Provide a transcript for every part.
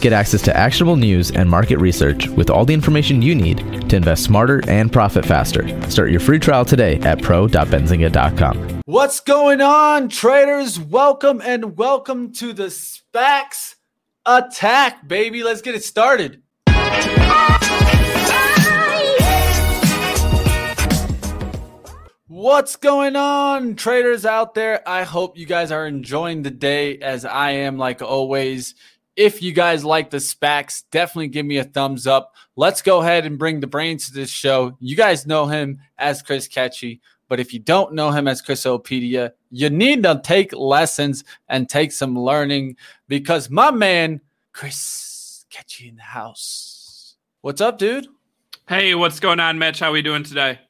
Get access to actionable news and market research with all the information you need to invest smarter and profit faster. Start your free trial today at pro.benzinga.com. What's going on, traders? Welcome and welcome to the SPACs attack, baby. Let's get it started. What's going on, traders out there? I hope you guys are enjoying the day as I am, like always. If you guys like the SPACs, definitely give me a thumbs up. Let's go ahead and bring the brains to this show. You guys know him as Chris Katje, but if you don't know him as Chris Opedia, you need to take lessons and take some learning because my man, Chris Katje in the house. What's up, dude? Hey, what's going on, Mitch? How we doing today?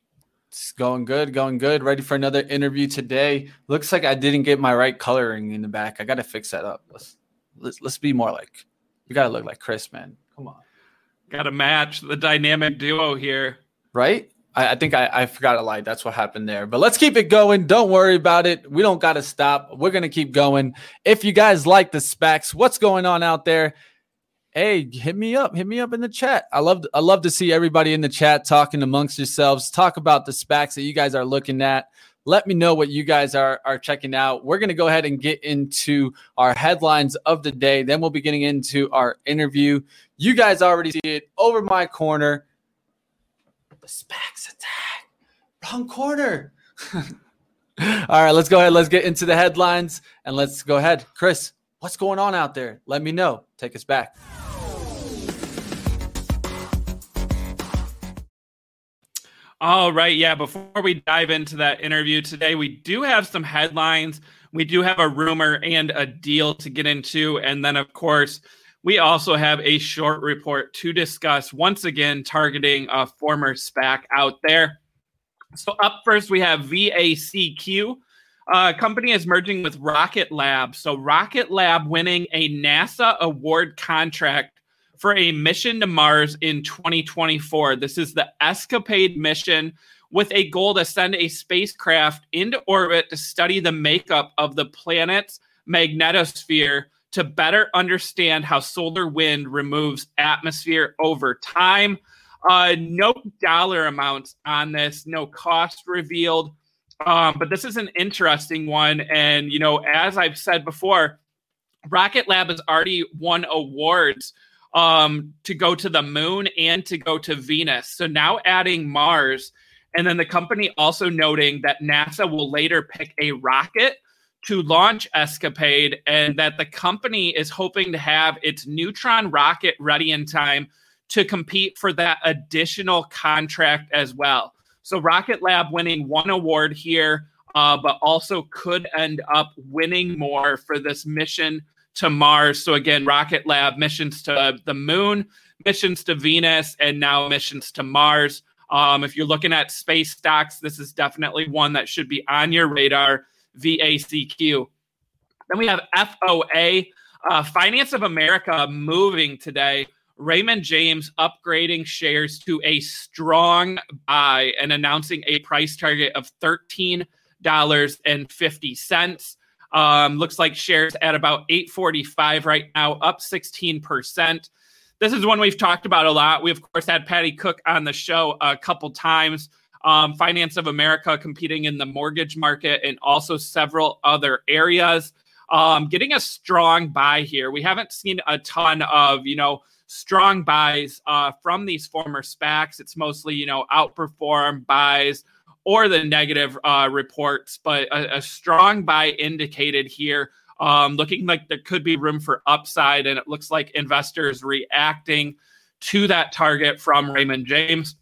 It's going good, going good. Ready for another interview today. Looks like I didn't get my right coloring in the back. I got to fix that up. Let's, let's let's be more like we got to look like Chris, man. Come on. Got to match the dynamic duo here. Right? I, I think I, I forgot a light. That's what happened there. But let's keep it going. Don't worry about it. We don't got to stop. We're going to keep going. If you guys like the SPACs, what's going on out there? hey hit me up hit me up in the chat i love i love to see everybody in the chat talking amongst yourselves talk about the SPACs that you guys are looking at let me know what you guys are are checking out. We're going to go ahead and get into our headlines of the day. Then we'll be getting into our interview. You guys already see it. Over my corner the SPACs attack. Wrong corner. All right let's go ahead. Let's get into the headlines and let's go ahead. Chris what's going on out there? Let me know. Take us back All right. Yeah. Before we dive into that interview today, we do have some headlines. We do have a rumor and a deal to get into. And then, of course, we also have a short report to discuss, once again, targeting a former SPAC out there. So, up first, we have VACQ. Uh, company is merging with Rocket Lab. So, Rocket Lab winning a NASA award contract for a mission to Mars in 2024. This is the Escapade mission with a goal to send a spacecraft into orbit to study the makeup of the planet's magnetosphere to better understand how solar wind removes atmosphere over time. Uh, no dollar amounts on this, no cost revealed. Um, but this is an interesting one. And, you know, as I've said before, Rocket Lab has already won awards um, to go to the moon and to go to Venus. So now adding Mars. And then the company also noting that NASA will later pick a rocket to launch Escapade and that the company is hoping to have its Neutron rocket ready in time to compete for that additional contract as well. So Rocket Lab winning one award here, uh, but also could end up winning more for this mission to Mars. So again, Rocket Lab missions to the moon, missions to Venus, and now missions to Mars. Um, if you're looking at space stocks, this is definitely one that should be on your radar. VACQ. Then we have FOA, uh, Finance of America, moving today. Raymond James upgrading shares to a strong buy and announcing a price target of $13.50. Um, looks like shares at about 845 right now, up 16%. This is one we've talked about a lot. We, of course, had Patty Cook on the show a couple times. Um, Finance of America competing in the mortgage market and also several other areas. Um, getting a strong buy here. We haven't seen a ton of, you know, strong buys uh, from these former SPACs. It's mostly, you know, outperform buys or the negative uh, reports, but a, a, strong buy indicated here. Um, looking like there could be room for upside, and it looks like investors reacting to that target from Raymond James.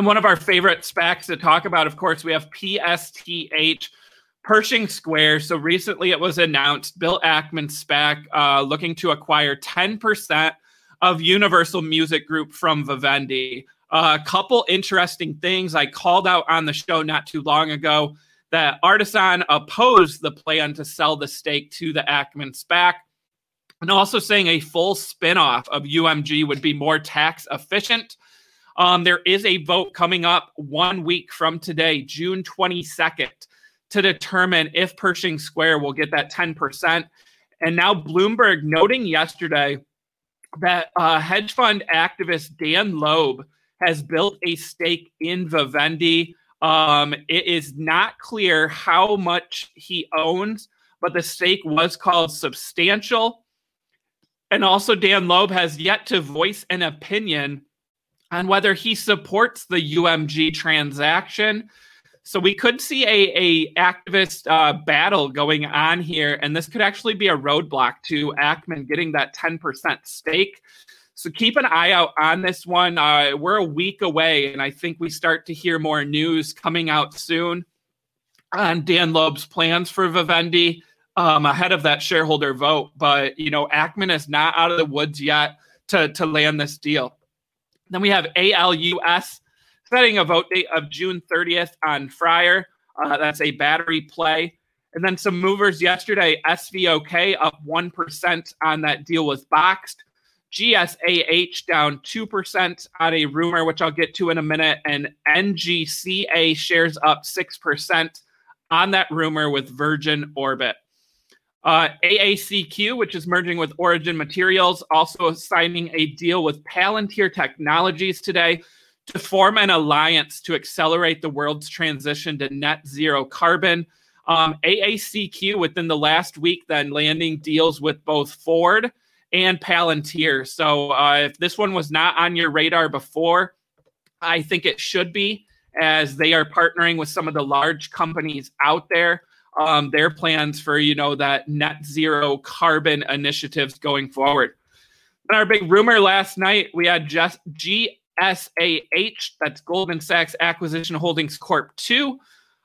And one of our favorite SPACs to talk about, of course, we have PSTH. Pershing Square. So recently it was announced Bill Ackman SPAC uh, looking to acquire 10% of Universal Music Group from Vivendi. A couple interesting things I called out on the show not too long ago that Artisan opposed the plan to sell the stake to the Ackman SPAC, and also saying a full spinoff of UMG would be more tax efficient. Um, there is a vote coming up one week from today, June 22nd, to determine if Pershing Square will get that 10%. And now Bloomberg noting yesterday that uh, hedge fund activist Dan Loeb has built a stake in Vivendi. Um, it is not clear how much he owns, but the stake was called substantial. And also, Dan Loeb has yet to voice an opinion on whether he supports the UMG transaction. So we could see a, a activist uh, battle going on here, and this could actually be a roadblock to Ackman getting that 10% stake. So keep an eye out on this one. Uh, we're a week away, and I think we start to hear more news coming out soon on Dan Loeb's plans for Vivendi um, ahead of that shareholder vote. But you know, Ackman is not out of the woods yet to to land this deal. Then we have ALUS setting a vote date of June 30th on FREYR. Uh, that's a battery play. And then some movers yesterday SVOK up 1% on that deal was boxed. GSAH down 2% on a rumor, which I'll get to in a minute. And NGCA shares up 6% on that rumor with Virgin Orbit. Uh, AACQ, which is merging with Origin Materials, also signing a deal with Palantir Technologies today to form an alliance to accelerate the world's transition to net zero carbon. Um, AACQ within the last week then landing deals with both Ford and Palantir. So uh, if this one was not on your radar before, I think it should be as they are partnering with some of the large companies out there um, their plans for you know that net zero carbon initiatives going forward. And our big rumor last night, we had just GSAH, that's Goldman Sachs Acquisition Holdings Corp. Two,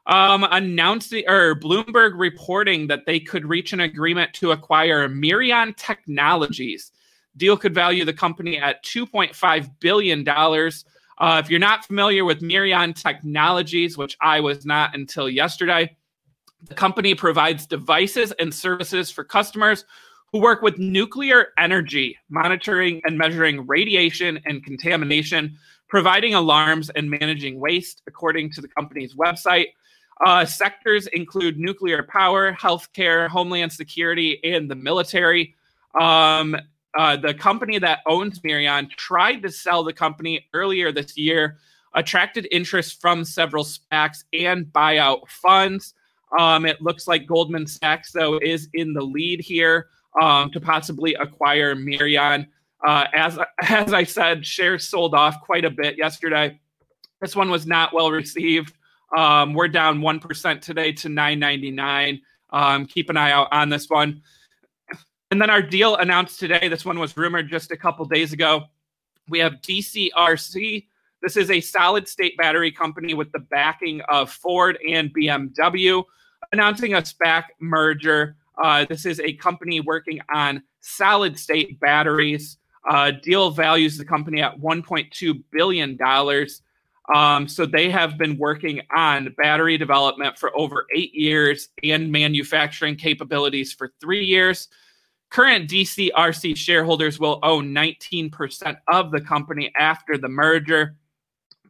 um, announcing or Bloomberg reporting that they could reach an agreement to acquire Mirion Technologies. Deal could value the company at 2.5 billion dollars. Uh, if you're not familiar with Mirion Technologies, which I was not until yesterday, the company provides devices and services for customers who work with nuclear energy, monitoring and measuring radiation and contamination, providing alarms and managing waste, according to the company's website. Uh, sectors include nuclear power, healthcare, homeland security, and the military. Um, uh, the company that owns Mirion tried to sell the company earlier this year, attracted interest from several SPACs and buyout funds. Um, it looks like Goldman Sachs, though, is in the lead here um, to possibly acquire Mirion. Uh, as as I said, shares sold off quite a bit yesterday. This one was not well received. Um, we're down one percent today to 9.99. Um, keep an eye out on this one. And then our deal announced today. This one was rumored just a couple days ago. We have DCRC. This is a solid state battery company with the backing of Ford and BMW announcing a SPAC merger. Uh, this is a company working on solid state batteries. Uh, deal values the company at $1.2 billion. Um, so they have been working on battery development for over eight years and manufacturing capabilities for three years. Current DCRC shareholders will own 19% of the company after the merger.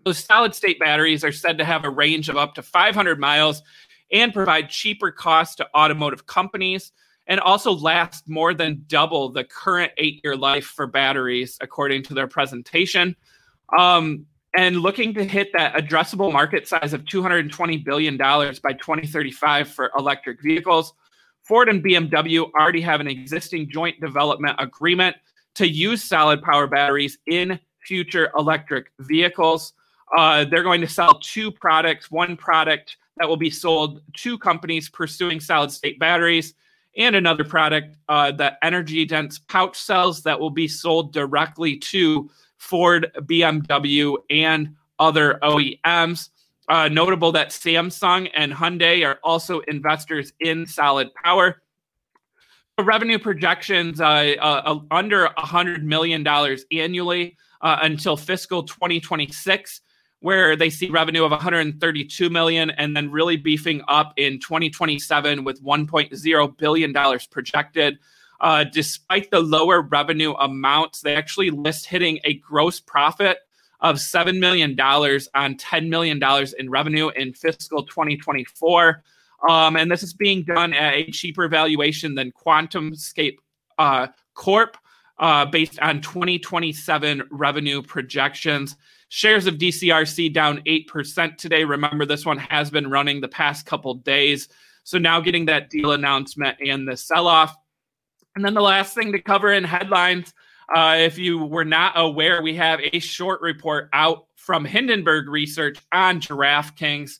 Those solid state batteries are said to have a range of up to 500 miles and provide cheaper costs to automotive companies and also last more than double the current eight year life for batteries, according to their presentation. Um, and looking to hit that addressable market size of $220 billion by 2035 for electric vehicles. Ford and BMW already have an existing joint development agreement to use solid power batteries in future electric vehicles. Uh, they're going to sell two products. One product that will be sold to companies pursuing solid state batteries, and another product, uh, the energy dense pouch cells that will be sold directly to Ford, BMW, and other OEMs. Uh, notable that Samsung and Hyundai are also investors in Solid Power. Revenue projections uh, uh, under $100 million annually uh, until fiscal 2026 where they see revenue of 132 million and then really beefing up in 2027 with 1.0 billion dollars projected. Uh, despite the lower revenue amounts, they actually list hitting a gross profit of $7 million on $10 million in revenue in fiscal 2024. Um, and this is being done at a cheaper valuation than QuantumScape uh, Corp, uh, based on 2027 revenue projections. Shares of DCRC down 8% today. Remember, this one has been running the past couple days. So now getting that deal announcement and the sell off. And then the last thing to cover in headlines uh, if you were not aware, we have a short report out from Hindenburg Research on DraftKings.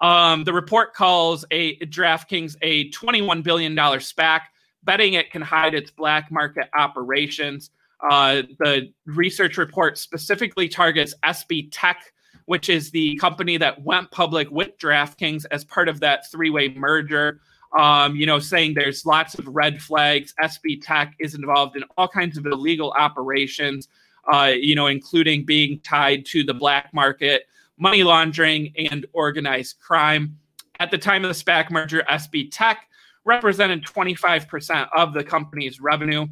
Um, the report calls a DraftKings a $21 billion SPAC, betting it can hide its black market operations. Uh, the research report specifically targets SB Tech, which is the company that went public with DraftKings as part of that three way merger. Um, you know, saying there's lots of red flags. SB Tech is involved in all kinds of illegal operations, uh, you know, including being tied to the black market, money laundering, and organized crime. At the time of the SPAC merger, SB Tech represented 25% of the company's revenue.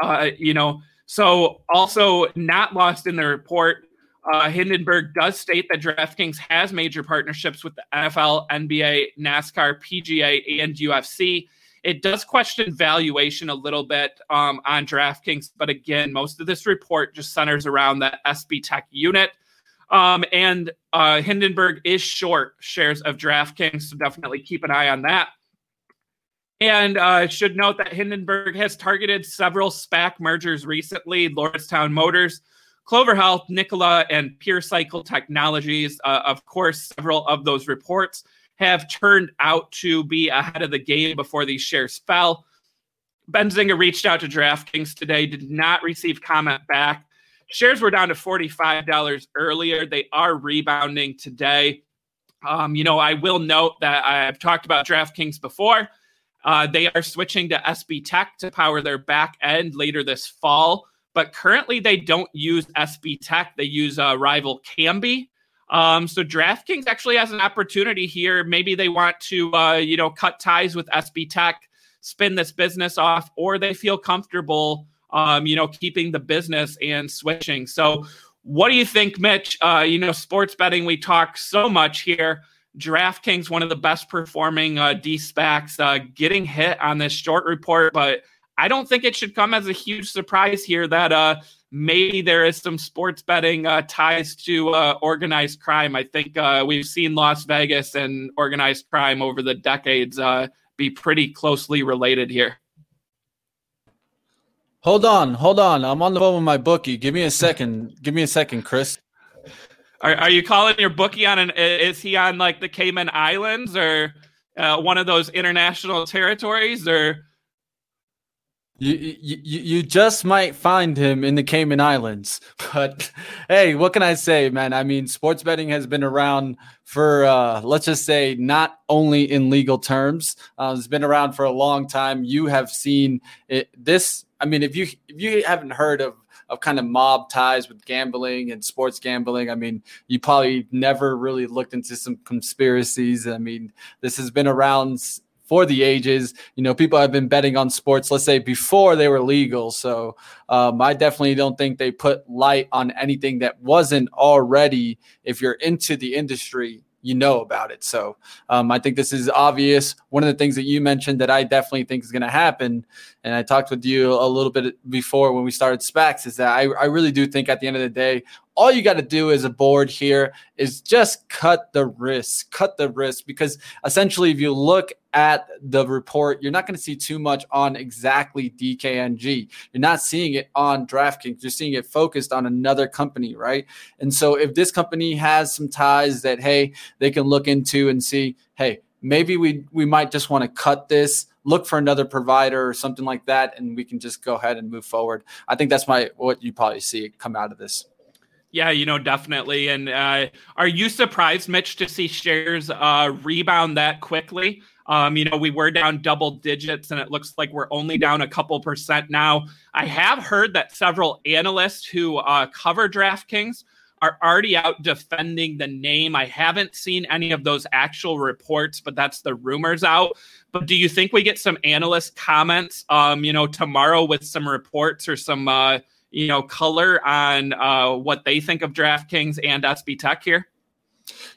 Uh, you know, so also not lost in the report, uh, Hindenburg does state that DraftKings has major partnerships with the NFL, NBA, NASCAR, PGA, and UFC. It does question valuation a little bit um, on DraftKings, but again, most of this report just centers around that SB Tech unit. Um, and uh, Hindenburg is short shares of DraftKings, so definitely keep an eye on that. And uh, should note that Hindenburg has targeted several SPAC mergers recently. Lordstown Motors Clover Health, Nikola, and Pure Cycle Technologies. Uh, of course, several of those reports have turned out to be ahead of the game before these shares fell. Benzinga reached out to DraftKings today, did not receive comment back. Shares were down to $45 earlier. They are rebounding today. Um, you know, I will note that I've talked about DraftKings before. Uh, they are switching to SB Tech to power their back end later this fall but currently they don't use SB Tech. They use a uh, rival Kambi. Um, so DraftKings actually has an opportunity here. Maybe they want to, uh, you know, cut ties with SB Tech, spin this business off, or they feel comfortable, um, you know, keeping the business and switching. So, what do you think, Mitch? Uh, you know, sports betting, we talk so much here. DraftKings, one of the best performing uh, D SPACs, uh, getting hit on this short report, but I don't think it should come as a huge surprise here that uh, maybe there is some sports betting uh, ties to uh, organized crime. I think uh, we've seen Las Vegas and organized crime over the decades uh, be pretty closely related here. Hold on, hold on. I'm on the phone with my bookie. Give me a second. Give me a second, Chris. Are, are you calling your bookie on an? Is he on like the Cayman Islands or uh, one of those international territories or? You, you you just might find him in the Cayman Islands, but hey, what can I say, man? I mean, sports betting has been around for uh, let's just say not only in legal terms. Uh, it's been around for a long time. You have seen it. This, I mean, if you if you haven't heard of of kind of mob ties with gambling and sports gambling. I mean, you probably never really looked into some conspiracies. I mean, this has been around for the ages. You know, people have been betting on sports, let's say before they were legal. So um, I definitely don't think they put light on anything that wasn't already, if you're into the industry, you know about it. So um, I think this is obvious. One of the things that you mentioned that I definitely think is going to happen, and I talked with you a little bit before when we started SPACs, is that I, I really do think at the end of the day, all you got to do as a board here is just cut the risk, cut the risk, because essentially, if you look at the report, you're not going to see too much on exactly DKNG. You're not seeing it on DraftKings. You're seeing it focused on another company, right? And so, if this company has some ties that, hey, they can look into and see, hey, maybe we we might just want to cut this look for another provider or something like that and we can just go ahead and move forward i think that's my what you probably see come out of this yeah, you know, definitely. And uh, are you surprised, Mitch, to see shares uh, rebound that quickly? Um, you know, we were down double digits, and it looks like we're only down a couple percent now. I have heard that several analysts who uh, cover DraftKings are already out defending the name. I haven't seen any of those actual reports, but that's the rumors out. But do you think we get some analyst comments, um, you know, tomorrow with some reports or some uh, you know, color on uh, what they think of DraftKings and SB Tech here?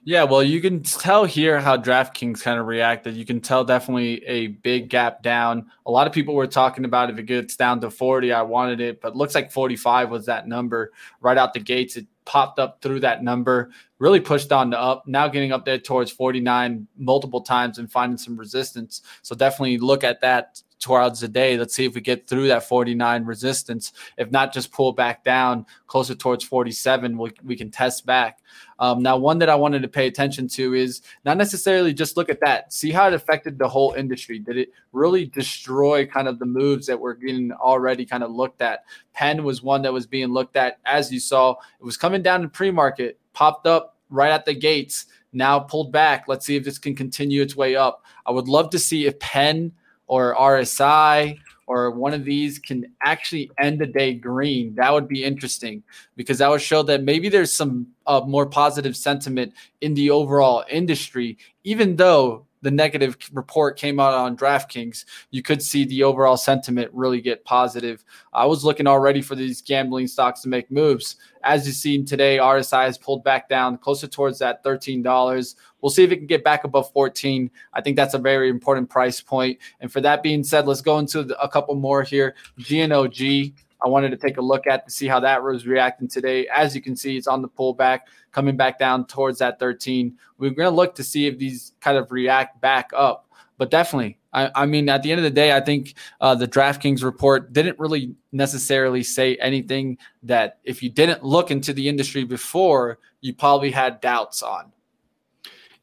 Yeah, well, you can tell here how DraftKings kind of reacted. You can tell definitely a big gap down. A lot of people were talking about if it gets down to 40, I wanted it, but looks like 45 was that number right out the gates. It popped up through that number, really pushed on to up, now getting up there towards 49 multiple times and finding some resistance. So definitely look at that towards the day. Let's see if we get through that 49 resistance. If not, just pull back down closer towards 47. We, we can test back. Um, now, one that I wanted to pay attention to is not necessarily just look at that, see how it affected the whole industry. Did it really destroy kind of the moves that were getting already kind of looked at? Penn was one that was being looked at. As you saw, it was coming down in pre market, popped up right at the gates, now pulled back. Let's see if this can continue its way up. I would love to see if Penn or RSI or one of these can actually end the day green, that would be interesting. Because that would show that maybe there's some uh, more positive sentiment in the overall industry, even though the negative report came out on DraftKings, you could see the overall sentiment really get positive. I was looking already for these gambling stocks to make moves. As you've seen today, RSI has pulled back down closer towards that $13. We'll see if it can get back above 14. I think that's a very important price point. And for that being said, let's go into a couple more here. GNOG, I wanted to take a look at to see how that was reacting today. As you can see, it's on the pullback, coming back down towards that 13. We're going to look to see if these kind of react back up. But definitely, I, I mean, at the end of the day, I think uh, the DraftKings report didn't really necessarily say anything that if you didn't look into the industry before, you probably had doubts on.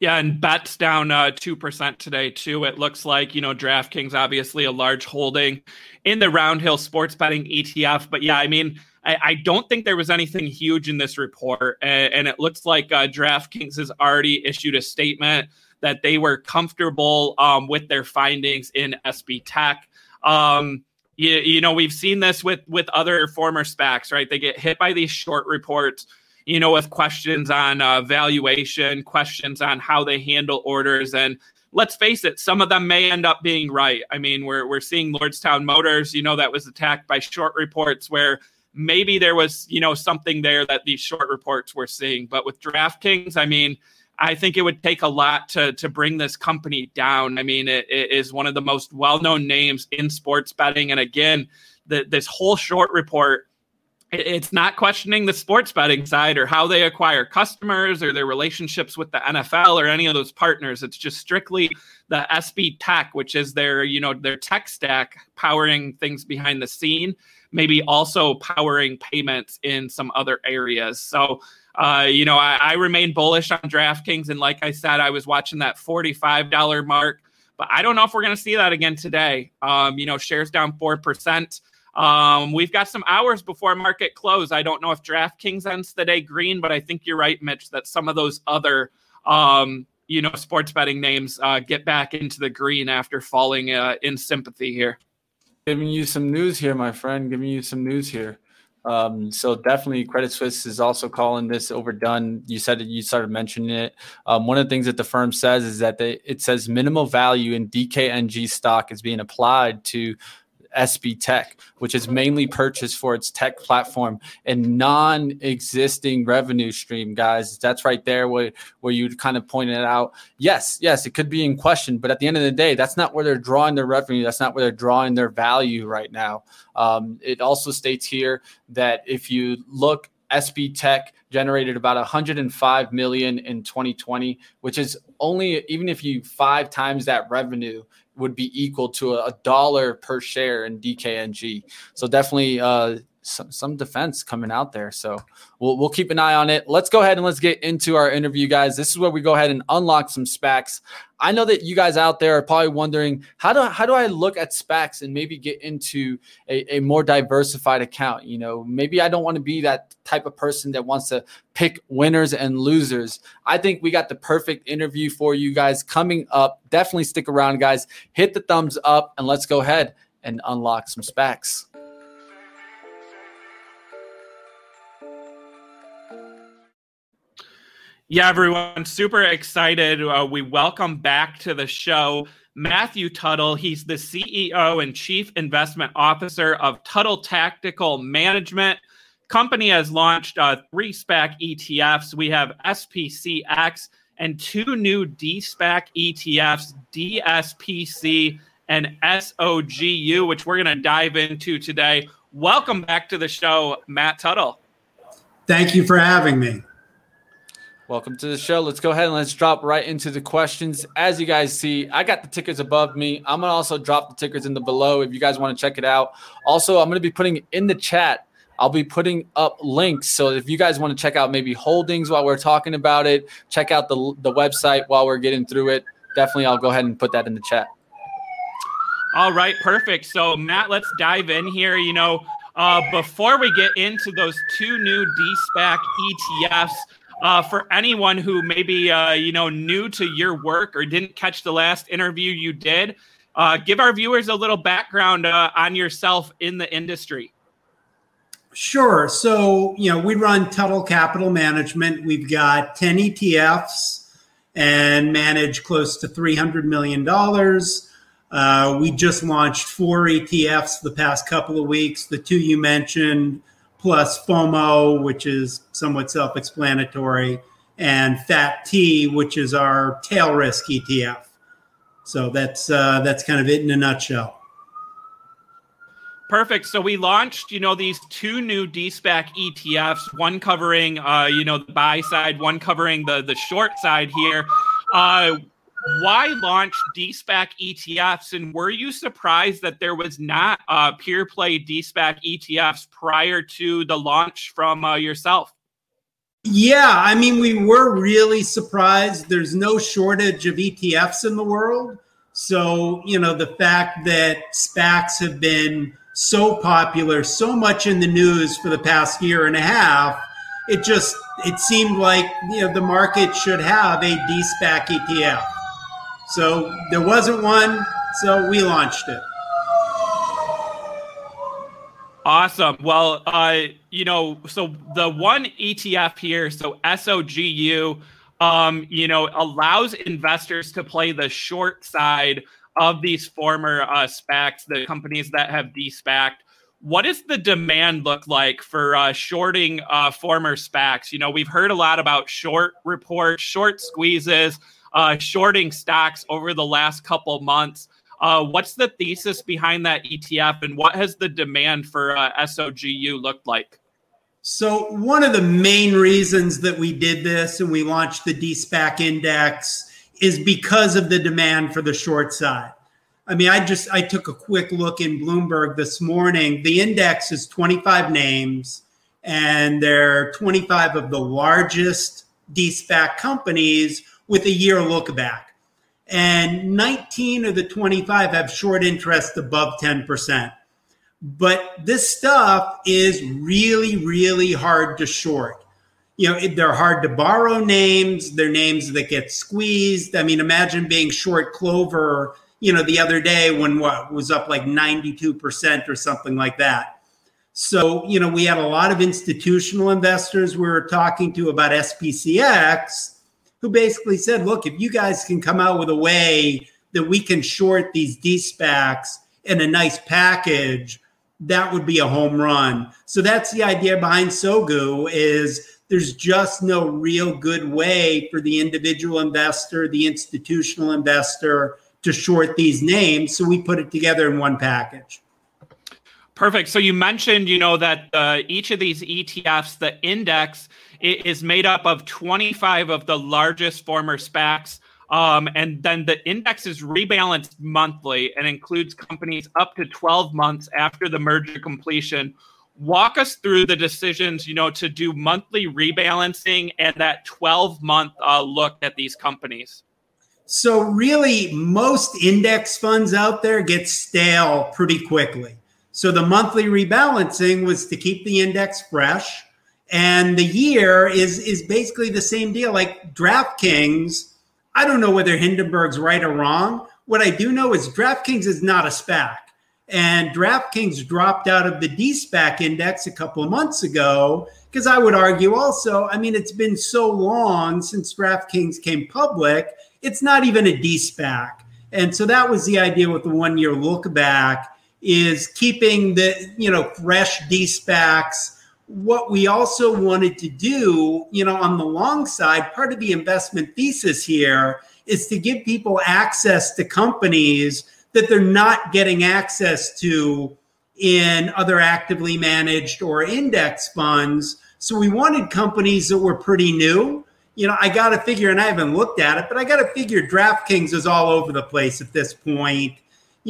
Yeah, and BETZ down uh, 2% today, too. It looks like, you know, DraftKings, obviously a large holding in the Roundhill sports betting ETF. But yeah, I mean, I, I don't think there was anything huge in this report. And, and it looks like uh, DraftKings has already issued a statement that they were comfortable um, with their findings in SB Tech. Um, you, you know, we've seen this with with other former SPACs, right? They get hit by these short reports you know, with questions on uh, valuation, questions on how they handle orders. And let's face it, some of them may end up being right. I mean, we're, we're seeing Lordstown Motors, you know, that was attacked by short reports where maybe there was, you know, something there that these short reports were seeing. But with DraftKings, I mean, I think it would take a lot to to bring this company down. I mean, it, it is one of the most well known names in sports betting, and again, the, this whole short report it's not questioning the sports betting side or how they acquire customers or their relationships with the NFL or any of those partners. It's just strictly the SB Tech, which is their, you know, their tech stack powering things behind the scene, maybe also powering payments in some other areas. So, uh, you know, I, I remain bullish on DraftKings, and like I said, I was watching that forty-five dollar mark, but I don't know if we're going to see that again today. Um, you know, shares down four percent. Um, we've got some hours before market close. I don't know if DraftKings ends the day green, but I think you're right, Mitch, that some of those other um, you know sports betting names uh, get back into the green after falling uh, in sympathy here. Giving you some news here, my friend. Giving you some news here. Um, so definitely, Credit Suisse is also calling this overdone. You said it, you started mentioning it. Um, one of the things that the firm says is that they, it says minimal value in DKNG stock is being applied to SB Tech, which is mainly purchased for its tech platform and non-existing revenue stream, guys. That's right there where, where you kind of pointed it out. Yes, yes, it could be in question, but at the end of the day, that's not where they're drawing their revenue. That's not where they're drawing their value right now. Um, it also states here that if you look SB Tech generated about 105 million in 2020, which is only even if you five times that revenue, would be equal to a, dollar per share in DKNG. So definitely uh, some, some defense coming out there. So we'll, we'll keep an eye on it. Let's go ahead and let's get into our interview, guys. This is where we go ahead and unlock some SPACs. I know that you guys out there are probably wondering how do how do I look at SPACs and maybe get into a, a more diversified account? You know, maybe I don't want to be that type of person that wants to pick winners and losers. I think we got the perfect interview for you guys coming up. Definitely stick around, guys. Hit the thumbs up and let's go ahead and unlock some SPACs. Yeah, everyone, super excited. Uh, we welcome back to the show Matthew Tuttle. He's the CEO and Chief Investment Officer of Tuttle Tactical Management, company has launched uh, three SPAC ETFs. We have SPCX and two new DSPAC ETFs, DSPC and SOGU, which we're going to dive into today. Welcome back to the show, Matt Tuttle. Thank you for having me. Welcome to the show. Let's go ahead and let's drop right into the questions. As you guys see, I got the tickers above me. I'm going to also drop the tickers in the below if you guys want to check it out. Also, I'm going to be putting in the chat I'll be putting up links. So if you guys want to check out maybe holdings while we're talking about it, check out the, the website while we're getting through it. Definitely, I'll go ahead and put that in the chat. All right, perfect. So, Matt, let's dive in here. You know, uh, before we get into those two new DSPAC ETFs, uh, for anyone who maybe uh, you know new to your work or didn't catch the last interview you did, uh, give our viewers a little background uh, on yourself in the industry. Sure. So, you know, we run Tuttle Capital Management. We've got 10 ETFs and manage close to $300 million. Uh, we just launched four ETFs the past couple of weeks. The two you mentioned, plus FOMO, which is somewhat self explanatory, and FAT-T, which is our tail risk ETF. So that's uh, that's kind of it in a nutshell. Perfect. So we launched, you know, these two new DSPAC ETFs, one covering, uh, you know, the buy side, one covering the the short side here. Uh, why launch DSPAC ETFs? And were you surprised that there was not uh, pure play DSPAC ETFs prior to the launch from uh, yourself? Yeah, I mean, we were really surprised. There's no shortage of ETFs in the world. So, you know, the fact that SPACs have been so popular, so much in the news for the past year and a half, it just it seemed like you know the market should have a DSPAC ETF. So there wasn't one, so we launched it. Awesome. Well, uh, you know, so the one ETF here, so SOGU, um, you know, allows investors to play the short side of these former uh, SPACs, the companies that have despacked, what does the demand look like for uh, shorting uh, former SPACs? You know, we've heard a lot about short reports, short squeezes, uh, shorting stocks over the last couple months. Uh, what's the thesis behind that ETF, and what has the demand for uh, SOGU looked like? So, one of the main reasons that we did this and we launched the DSPAC index is because of the demand for the short side. I mean, I just I took a quick look in Bloomberg this morning. The index is 25 names, and they're 25 of the largest DSPAC companies with a year look back. And 19 of the 25 have short interest above 10%. But this stuff is really, really hard to short you know, they're hard to borrow names. They're names that get squeezed. I mean, imagine being short Clover, you know, the other day when what was up like 92% or something like that. So, you know, we had a lot of institutional investors we were talking to about SPCX who basically said, look, if you guys can come out with a way that we can short these DSPACs in a nice package, that would be a home run. So that's the idea behind SOGU is there's just no real good way for the individual investor, the institutional investor to short these names. So we put it together in one package. Perfect. So you mentioned, you know, that uh, each of these ETFs, the index is made up of 25 of the largest former SPACs. Um, and then the index is rebalanced monthly and includes companies up to 12 months after the merger completion walk us through the decisions you know to do monthly rebalancing and that 12 month uh, look at these companies so really most index funds out there get stale pretty quickly so the monthly rebalancing was to keep the index fresh and the year is is basically the same deal. Like draftkings i don't know whether hindenburg's right or wrong. What i do know is draftkings is not a spac. And DraftKings dropped out of the DSPAC index a couple of months ago because I would argue also, I mean, it's been so long since DraftKings came public, it's not even a DSPAC. And so that was the idea with the one year look back is keeping the, you know, fresh DSPACs what we also wanted to do, you know, on the long side, part of the investment thesis here is to give people access to companies that they're not getting access to in other actively managed or index funds. So we wanted companies that were pretty new. You know, I got to figure, and I haven't looked at it, but I got to figure DraftKings is all over the place at this point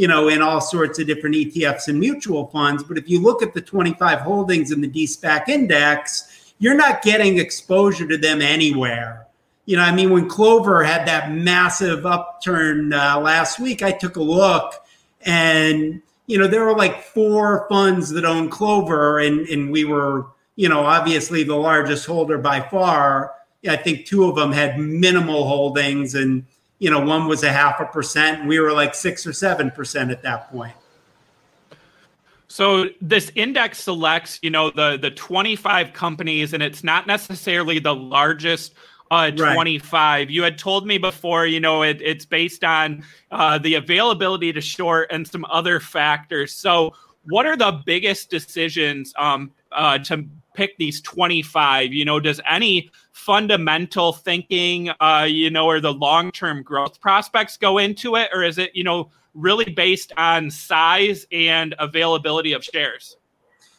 you know, in all sorts of different ETFs and mutual funds. But if you look at the 25 holdings in the DSPAC index, you're not getting exposure to them anywhere. You know, I mean, when Clover had that massive upturn uh, last week, I took a look and, you know, there were like four funds that own Clover, and, and we were, you know, obviously the largest holder by far. I think two of them had minimal holdings and, you know, one was a half a percent. And we were like six or seven percent at that point. So this index selects, you know, the the 25 companies, and it's not necessarily the largest uh, 25. Right. You had told me before, you know, it, it's based on uh, the availability to short and some other factors. So, what are the biggest decisions um, uh, to pick these 25? You know, does any fundamental thinking, uh, you know, or the long term growth prospects go into it? Or is it, you know, really based on size and availability of shares?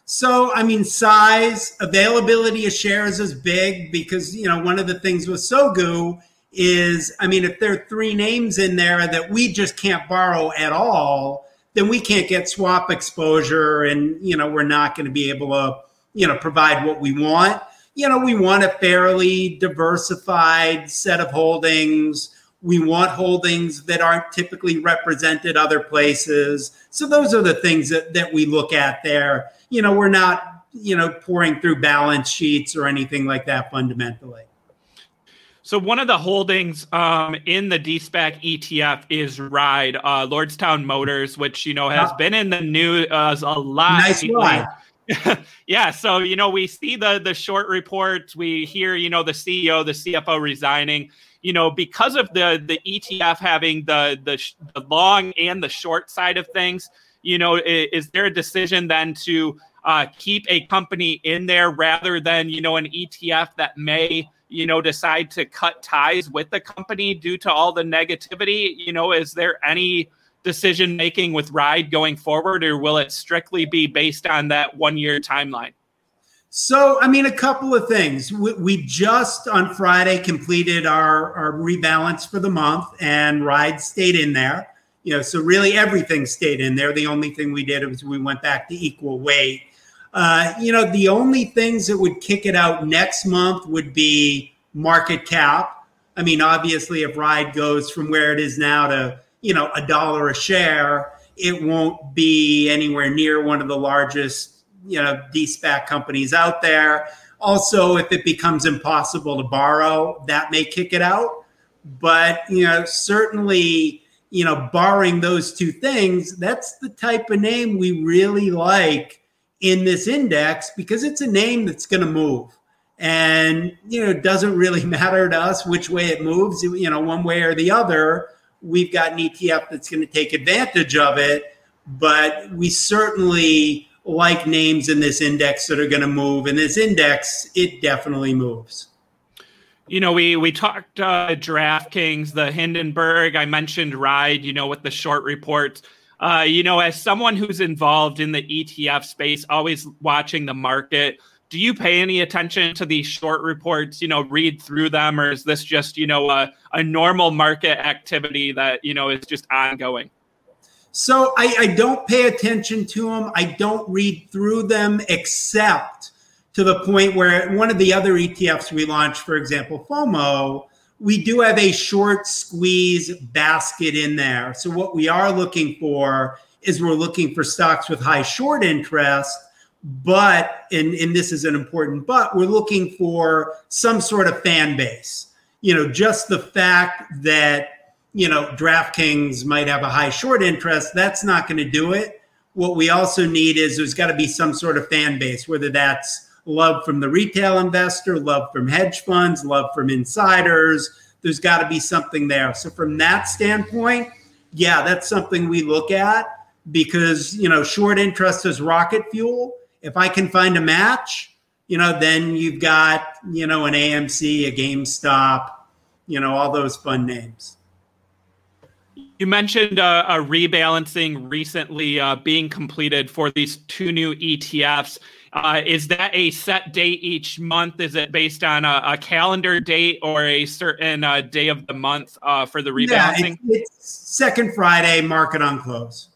So, I mean, size, availability of shares is big because, you know, one of the things with Sogu is, I mean, if there are three names in there that we just can't borrow at all, then we can't get swap exposure and, you know, we're not going to be able to, you know, provide what we want you know, we want a fairly diversified set of holdings. We want holdings that aren't typically represented other places. So those are the things that, that we look at there. You know, we're not, you know, pouring through balance sheets or anything like that fundamentally. So one of the holdings um, in the DSPAC ETF is Ride, uh, Lordstown Motors, which you know has been in the news uh, a lot. Nice ride. yeah, so you know we see the the short reports, we hear you know the CEO, the CFO resigning. You know because of the the ETF having the the, the long and the short side of things. You know, is, is there a decision then to uh, keep a company in there rather than you know an ETF that may you know decide to cut ties with the company due to all the negativity? You know, is there any decision making with Ride going forward, or will it strictly be based on that one year timeline? So, I mean, a couple of things. We, we, just on Friday completed our, our rebalance for the month, and Ride stayed in there. You know, so really everything stayed in there. The only thing we did was we went back to equal weight. Uh, you know, the only things that would kick it out next month would be market cap. I mean, obviously, if Ride goes from where it is now to you know a dollar a share, it won't be anywhere near one of the largest you know DSPAC companies out there. Also, if it becomes impossible to borrow, that may kick it out. But you know, certainly, you know, barring those two things, that's the type of name we really like in this index because it's a name that's going to move and you know it doesn't really matter to us which way it moves you know one way or the other we've got an ETF that's going to take advantage of it. But we certainly like names in this index that are going to move. And this index, it definitely moves. You know, we we talked uh, DraftKings, the Hindenburg. I mentioned Ride. You know, with the short reports. Uh, you know, as someone who's involved in the ETF space, always watching the market, do you pay any attention to these short reports you know read through them or is this just you know a, a normal market activity that you know is just ongoing? So I, I don't pay attention to them i don't read through them except to the point where one of the other etfs we launched for example fomo we do have a short squeeze basket in there. So what we are looking for is we're looking for stocks with high short interest but and, and this is an important but we're looking for some sort of fan base. You know just the fact that you know draftkings might have a high short interest that's not going to do it. What we also need is there's got to be some sort of fan base whether that's love from the retail investor love from hedge funds love from insiders there's got to be something there. So from that standpoint yeah that's something we look at because you know short interest is rocket fuel if I can find a match, you know, then you've got, you know, an AMC, a GameStop, you know, all those fun names. You mentioned uh, a rebalancing recently uh, being completed for these two new ETFs. Uh, is that a set date each month? Is it based on a, a calendar date or a certain uh, day of the month uh, for the rebalancing? Yeah, it's, it's second Friday, market on close.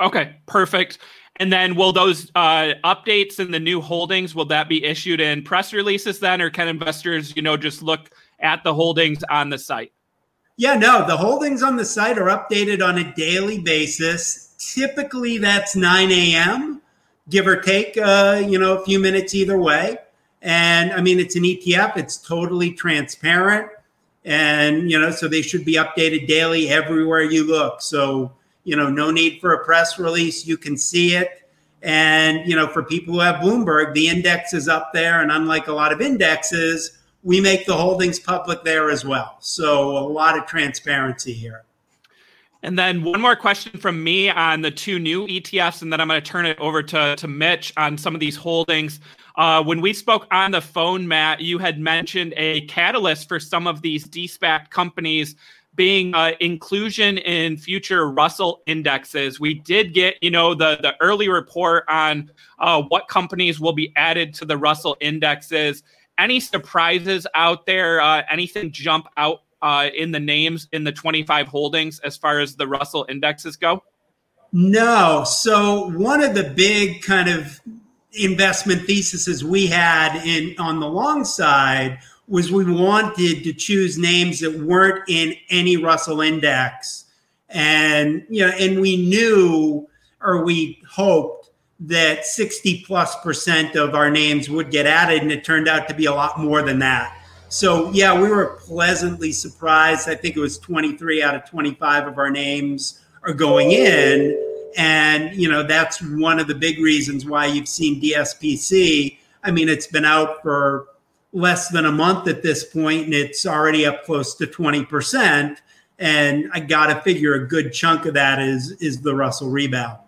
Okay, perfect. And then will those uh, updates and the new holdings will that be issued in press releases then, or can investors, you know, just look at the holdings on the site? Yeah, no, the holdings on the site are updated on a daily basis. Typically, that's 9 a.m., give or take, uh, you know, a few minutes either way. And I mean, it's an ETF, it's totally transparent. And, you know, so they should be updated daily everywhere you look. So, you know, no need for a press release. You can see it. And, you know, for people who have Bloomberg, the index is up there. And unlike a lot of indexes, we make the holdings public there as well. So a lot of transparency here. And then one more question from me on the two new ETFs, and then I'm going to turn it over to, to Mitch on some of these holdings. Uh, when we spoke on the phone, Matt, you had mentioned a catalyst for some of these DSPAC companies being uh, inclusion in future Russell indexes. We did get, you know, the the early report on uh, what companies will be added to the Russell indexes any surprises out there? Uh, anything jump out uh, in the names in the 25 holdings as far as the Russell indexes go? No. So one of the big kind of investment theses we had in on the long side was we wanted to choose names that weren't in any Russell index. And you know, and we knew or we hoped that 60 plus percent of our names would get added, and it turned out to be a lot more than that. So, yeah, we were pleasantly surprised. I think it was 23 out of 25 of our names are going in. And, you know, that's one of the big reasons why you've seen DSPC. I mean, it's been out for less than a month at this point, and it's already up close to 20%. And I got to figure a good chunk of that is, is the Russell rebound.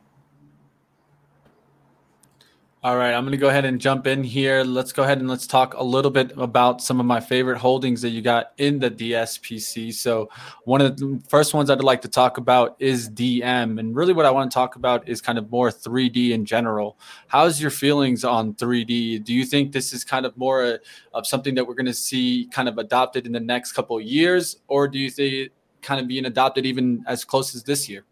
All right, I'm going to go ahead and jump in here. Let's go ahead and let's talk a little bit about some of my favorite holdings that you got in the DSPC. So, one of the first ones I'd like to talk about is DM. And really, what I want to talk about is kind of more 3D in general. How's your feelings on 3D? Do you think this is kind of more of something that we're going to see kind of adopted in the next couple years? Or do you think it kind of being adopted even as close as this year?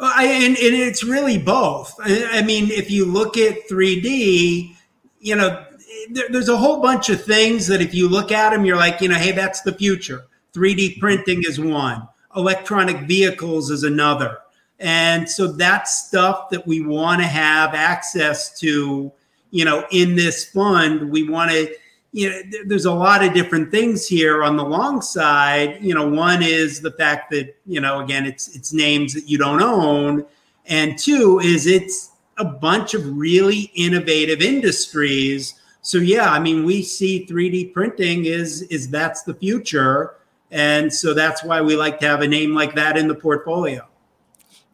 I, and, and it's really both. I, I, mean, if you look at 3D, you know, there, there's a whole bunch of things that if you look at them, you're like, you know, hey, that's the future. 3D mm-hmm. printing is one, electronic vehicles is another. And so that's stuff that we want to have access to, you know, in this fund. We want to you know, there's a lot of different things here on the long side. You know, one is the fact that you know, again, it's it's names that you don't own, and two is it's a bunch of really innovative industries. So yeah, I mean, we see 3D printing is is that's the future, and so that's why we like to have a name like that in the portfolio.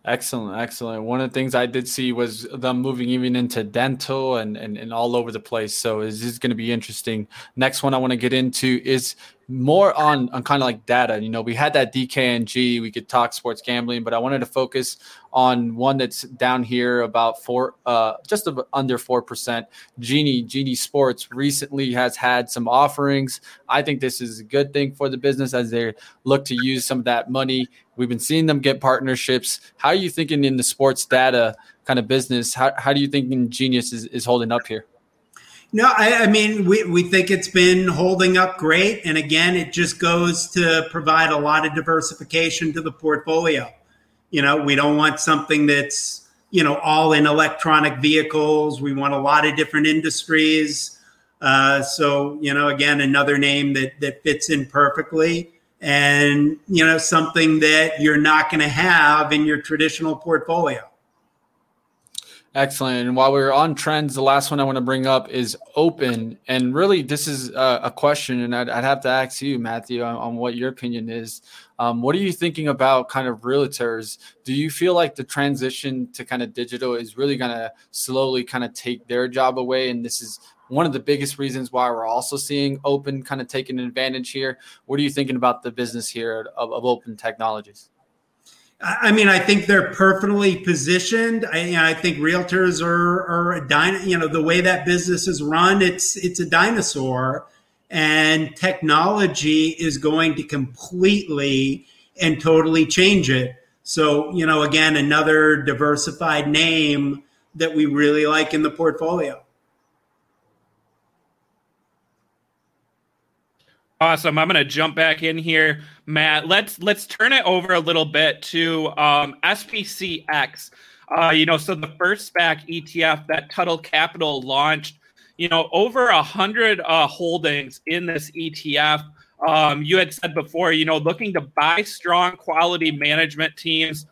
Excellent, excellent. One of the things I did see was them moving even into dental and, and, and all over the place. So this is going to be interesting. Next one I want to get into is more on, on kind of like data. You know, we had that DKNG, we could talk sports gambling, but I wanted to focus on one that's down here about four, uh, just under 4%. Genie, Genie Sports recently has had some offerings. I think this is a good thing for the business as they look to use some of that money. We've been seeing them get partnerships. How are you thinking in the sports data kind of business? How, how do you think Genius is, is holding up here? No, I, I, mean, we, we think it's been holding up great. And again, it just goes to provide a lot of diversification to the portfolio. You know, we don't want something that's, you know, all in electronic vehicles. We want a lot of different industries. Uh, so, you know, again, another name that, that fits in perfectly and, you know, something that you're not going to have in your traditional portfolio. Excellent. And while we're on trends, the last one I want to bring up is open. And really, this is a, a question, and I'd, I'd, have to ask you, Matthew, on, on what your opinion is. Um, what are you thinking about kind of realtors? Do you feel like the transition to kind of digital is really going to slowly kind of take their job away? And this is one of the biggest reasons why we're also seeing open kind of taking advantage here. What are you thinking about the business here of, of open technologies? I mean, I think they're perfectly positioned. I, you know, I think realtors are, are a dyna- you know, the way that business is run, it's it's a dinosaur, and technology is going to completely and totally change it. So, you know, again, another diversified name that we really like in the portfolio. Awesome. I'm going to jump back in here, Matt. Let's let's turn it over a little bit to um, SPCX. Uh, you know, so the first SPAC ETF that Tuttle Capital launched, you know, over a hundred uh, holdings in this ETF. Um, you had said before, you know, looking to buy strong quality management teams,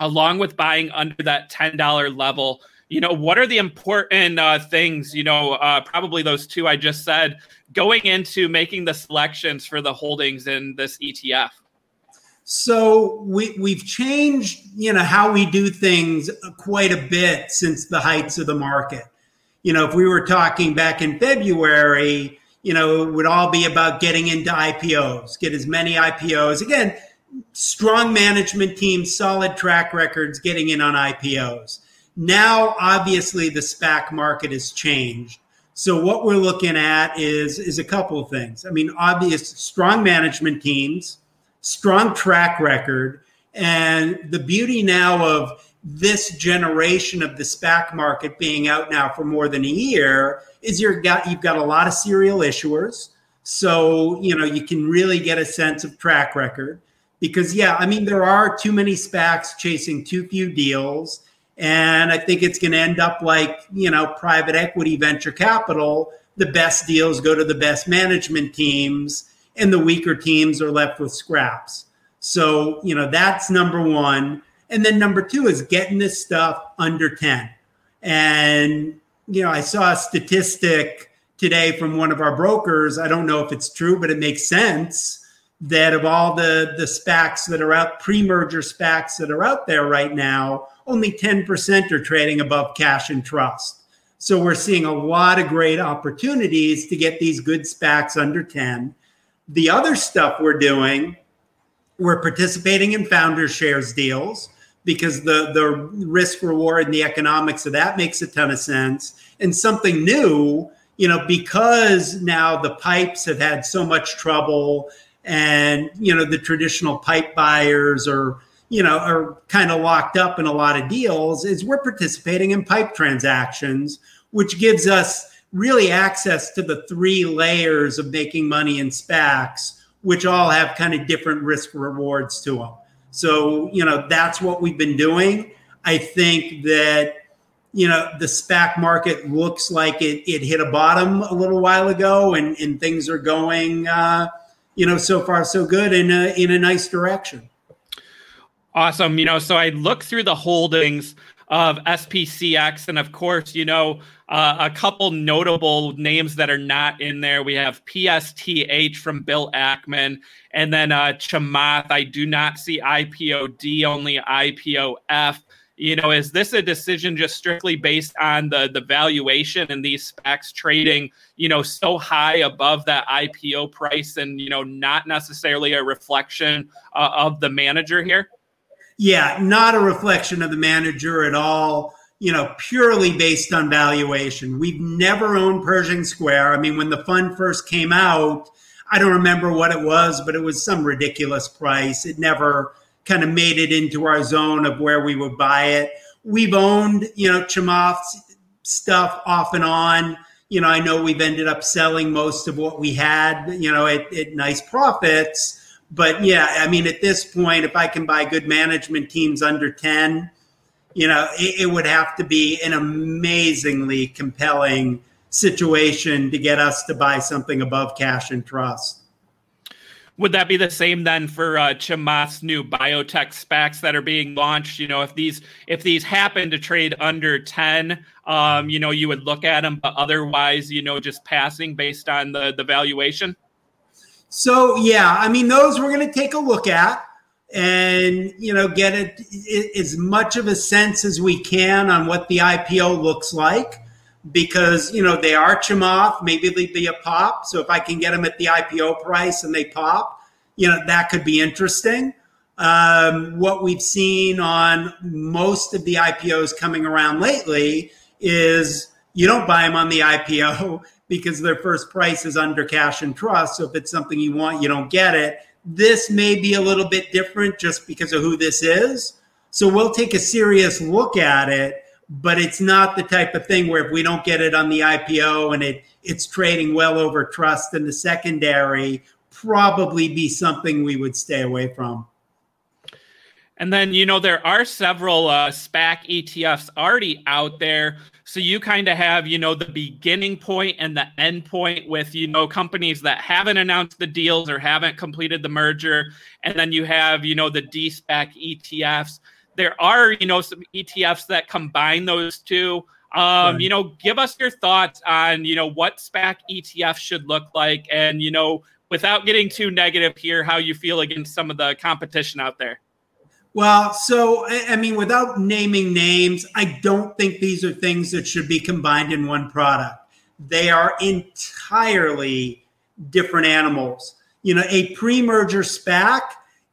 along with buying under that ten dollar level you know what are the important uh, things you know uh, probably those two i just said going into making the selections for the holdings in this etf so we we've changed you know how we do things quite a bit since the heights of the market. You know if we were talking back in february you know it would all be about getting into ipos get as many ipos again strong management teams solid track records getting in on ipos now, obviously, the SPAC market has changed. So what we're looking at is is a couple of things. I mean, obvious strong management teams, strong track record, and the beauty now of this generation of the SPAC market being out now for more than a year is you're got you've got a lot of serial issuers. So, you know, you can really get a sense of track record because yeah, I mean there are too many SPACs chasing too few deals and I think it's going to end up like, you know, private equity venture capital. The best deals go to the best management teams, and the weaker teams are left with scraps. So, you know, that's number one. And then number two is getting this stuff under 10. And, you know, I saw a statistic today from one of our brokers. I don't know if it's true, but it makes sense that of all the, the SPACs that are out, pre merger SPACs that are out there right now, only 10% are trading above cash and trust. So we're seeing a lot of great opportunities to get these good SPACs under 10. The other stuff we're doing, we're participating in founder shares deals because the, the risk reward and the economics of that makes a ton of sense. And something new, you know, because now the pipes have had so much trouble and, you know, the traditional pipe buyers are you know, are kind of locked up in a lot of deals is we're participating in pipe transactions, which gives us really access to the three layers of making money in SPACs, which all have kind of different risk rewards to them. So, you know, that's what we've been doing. I think that, you know, the SPAC market looks like it, it hit a bottom a little while ago and, and things are going, uh, you know, so far so good in a, in a nice direction. Awesome. You know, so I look through the holdings of SPCX, and of course, you know, uh, a couple notable names that are not in there. We have PSTH from Bill Ackman, and then uh, Chamath. I do not see IPOD, only IPOF. You know, is this a decision just strictly based on the the valuation and these SPACs trading, you know, so high above that IPO price, and you know, not necessarily a reflection uh, of the manager here? Yeah, not a reflection of the manager at all. You know, purely based on valuation. We've never owned Pershing Square. I mean, when the fund first came out, I don't remember what it was, but it was some ridiculous price. It never kind of made it into our zone of where we would buy it. We've owned, you know, Chamath's stuff off and on. You know, I know we've ended up selling most of what we had, you know, at, at nice profits but yeah, I mean, at this point, if I can buy good management teams under 10, you know, it, it, would have to be an amazingly compelling situation to get us to buy something above cash and trust. would that be the same then for uh, Chamath's new biotech SPACs that are being launched? You know, if these if these happen to trade under ten, um, you know, you would look at them, but otherwise, you know, just passing based on the the valuation. So yeah, I mean, those we're going to take a look at and you know get it, it, as much of a sense as we can on what the IPO looks like because you know they arch them off, maybe they'd be a pop. So if I can get them at the IPO price and they pop, you know that could be interesting. Um, what we've seen on most of the IPOs coming around lately is you don't buy them on the IPO because their first price is under cash and trust. So if it's something you want, you don't get it. This may be a little bit different just because of who this is. So we'll take a serious look at it but it's not the type of thing where if we don't get it on the IPO and it it's trading well over trust in the secondary, probably be something we would stay away from. And then, you know, there are several uh, SPAC ETFs already out there. So you kind of have, you know, the beginning point and the end point with, you know, companies that haven't announced the deals or haven't completed the merger. And then you have, you know, the D-SPAC ETFs there are you know some ETFs that combine those two. Um. You know, give us your thoughts on you know what SPAC ETF should look like, and you know, without getting too negative here, how you feel against some of the competition out there. Well, so I mean, without naming names, I don't think these are things that should be combined in one product. They are entirely different animals. You know, a pre-merger SPAC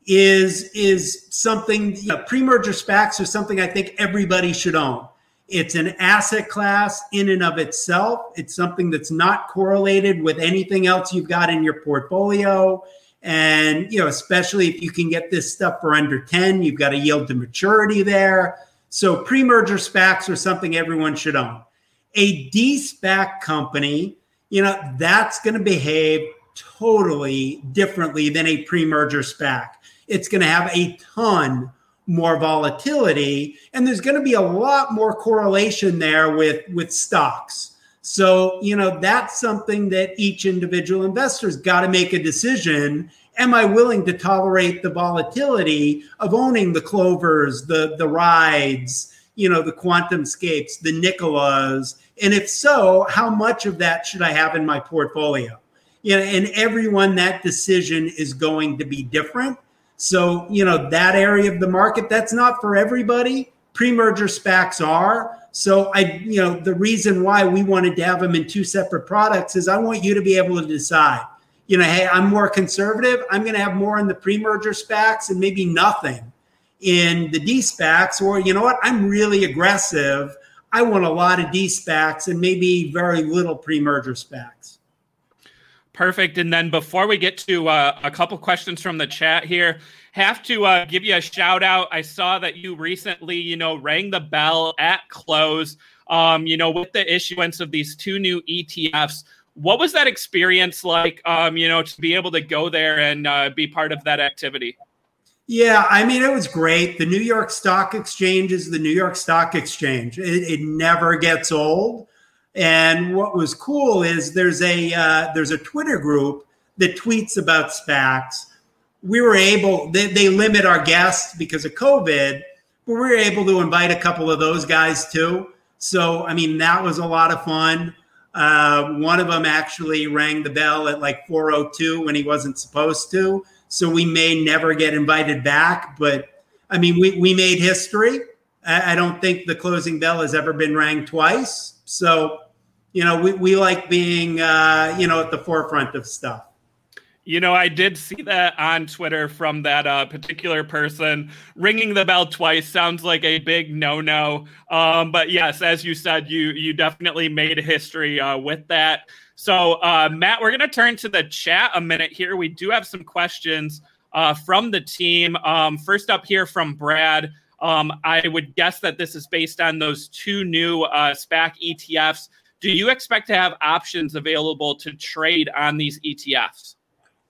is is something you know, pre-merger SPACs are something I think everybody should own. It's an asset class in and of itself. It's something that's not correlated with anything else you've got in your portfolio. And you know, especially if you can get this stuff for under 10, you've got a yield to maturity there. So pre-merger SPACs are something everyone should own. A D-SPAC company, you know, that's going to behave totally differently than a pre-merger SPAC it's going to have a ton more volatility and there's going to be a lot more correlation there with with stocks so you know that's something that each individual investor's got to make a decision am i willing to tolerate the volatility of owning the clovers the the rides you know the QuantumScapes the Nikolas and if so how much of that should i have in my portfolio you know and everyone that decision is going to be different so, you know, that area of the market, that's not for everybody. Pre-merger SPACs are. So I, you know, the reason why we wanted to have them in two separate products is I want you to be able to decide, you know, hey, I'm more conservative. I'm going to have more in the pre-merger SPACs and maybe nothing in the D-SPACs. Or, you know what, I'm really aggressive. I want a lot of D-SPACs and maybe very little pre-merger SPACs. Perfect. And then before we get to uh, a couple questions from the chat here, have to uh, give you a shout out. I saw that you recently, you know, rang the bell at close, um, you know, with the issuance of these two new ETFs. What was that experience like, um, you know, to be able to go there and uh, be part of that activity? Yeah, I mean, it was great. The New York Stock Exchange is the New York Stock Exchange, it, it never gets old. And what was cool is there's a uh, there's a Twitter group that tweets about SPACs. We were able they, they limit our guests because of COVID, but we were able to invite a couple of those guys too. So I mean that was a lot of fun. Uh, one of them actually rang the bell at like 4:02 when he wasn't supposed to. So we may never get invited back, but I mean we we made history. I, I don't think the closing bell has ever been rang twice. So you know, we, we like being, uh, you know, at the forefront of stuff. You know, I did see that on Twitter from that uh, particular person. Ringing the bell twice sounds like a big no-no. Um, but yes, as you said, you you definitely made history uh, with that. So, uh, Matt, we're going to turn to the chat a minute here. We do have some questions uh, from the team. Um, first up here from Brad. Um, I would guess that this is based on those two new uh, SPAC ETFs do you expect to have options available to trade on these ETFs?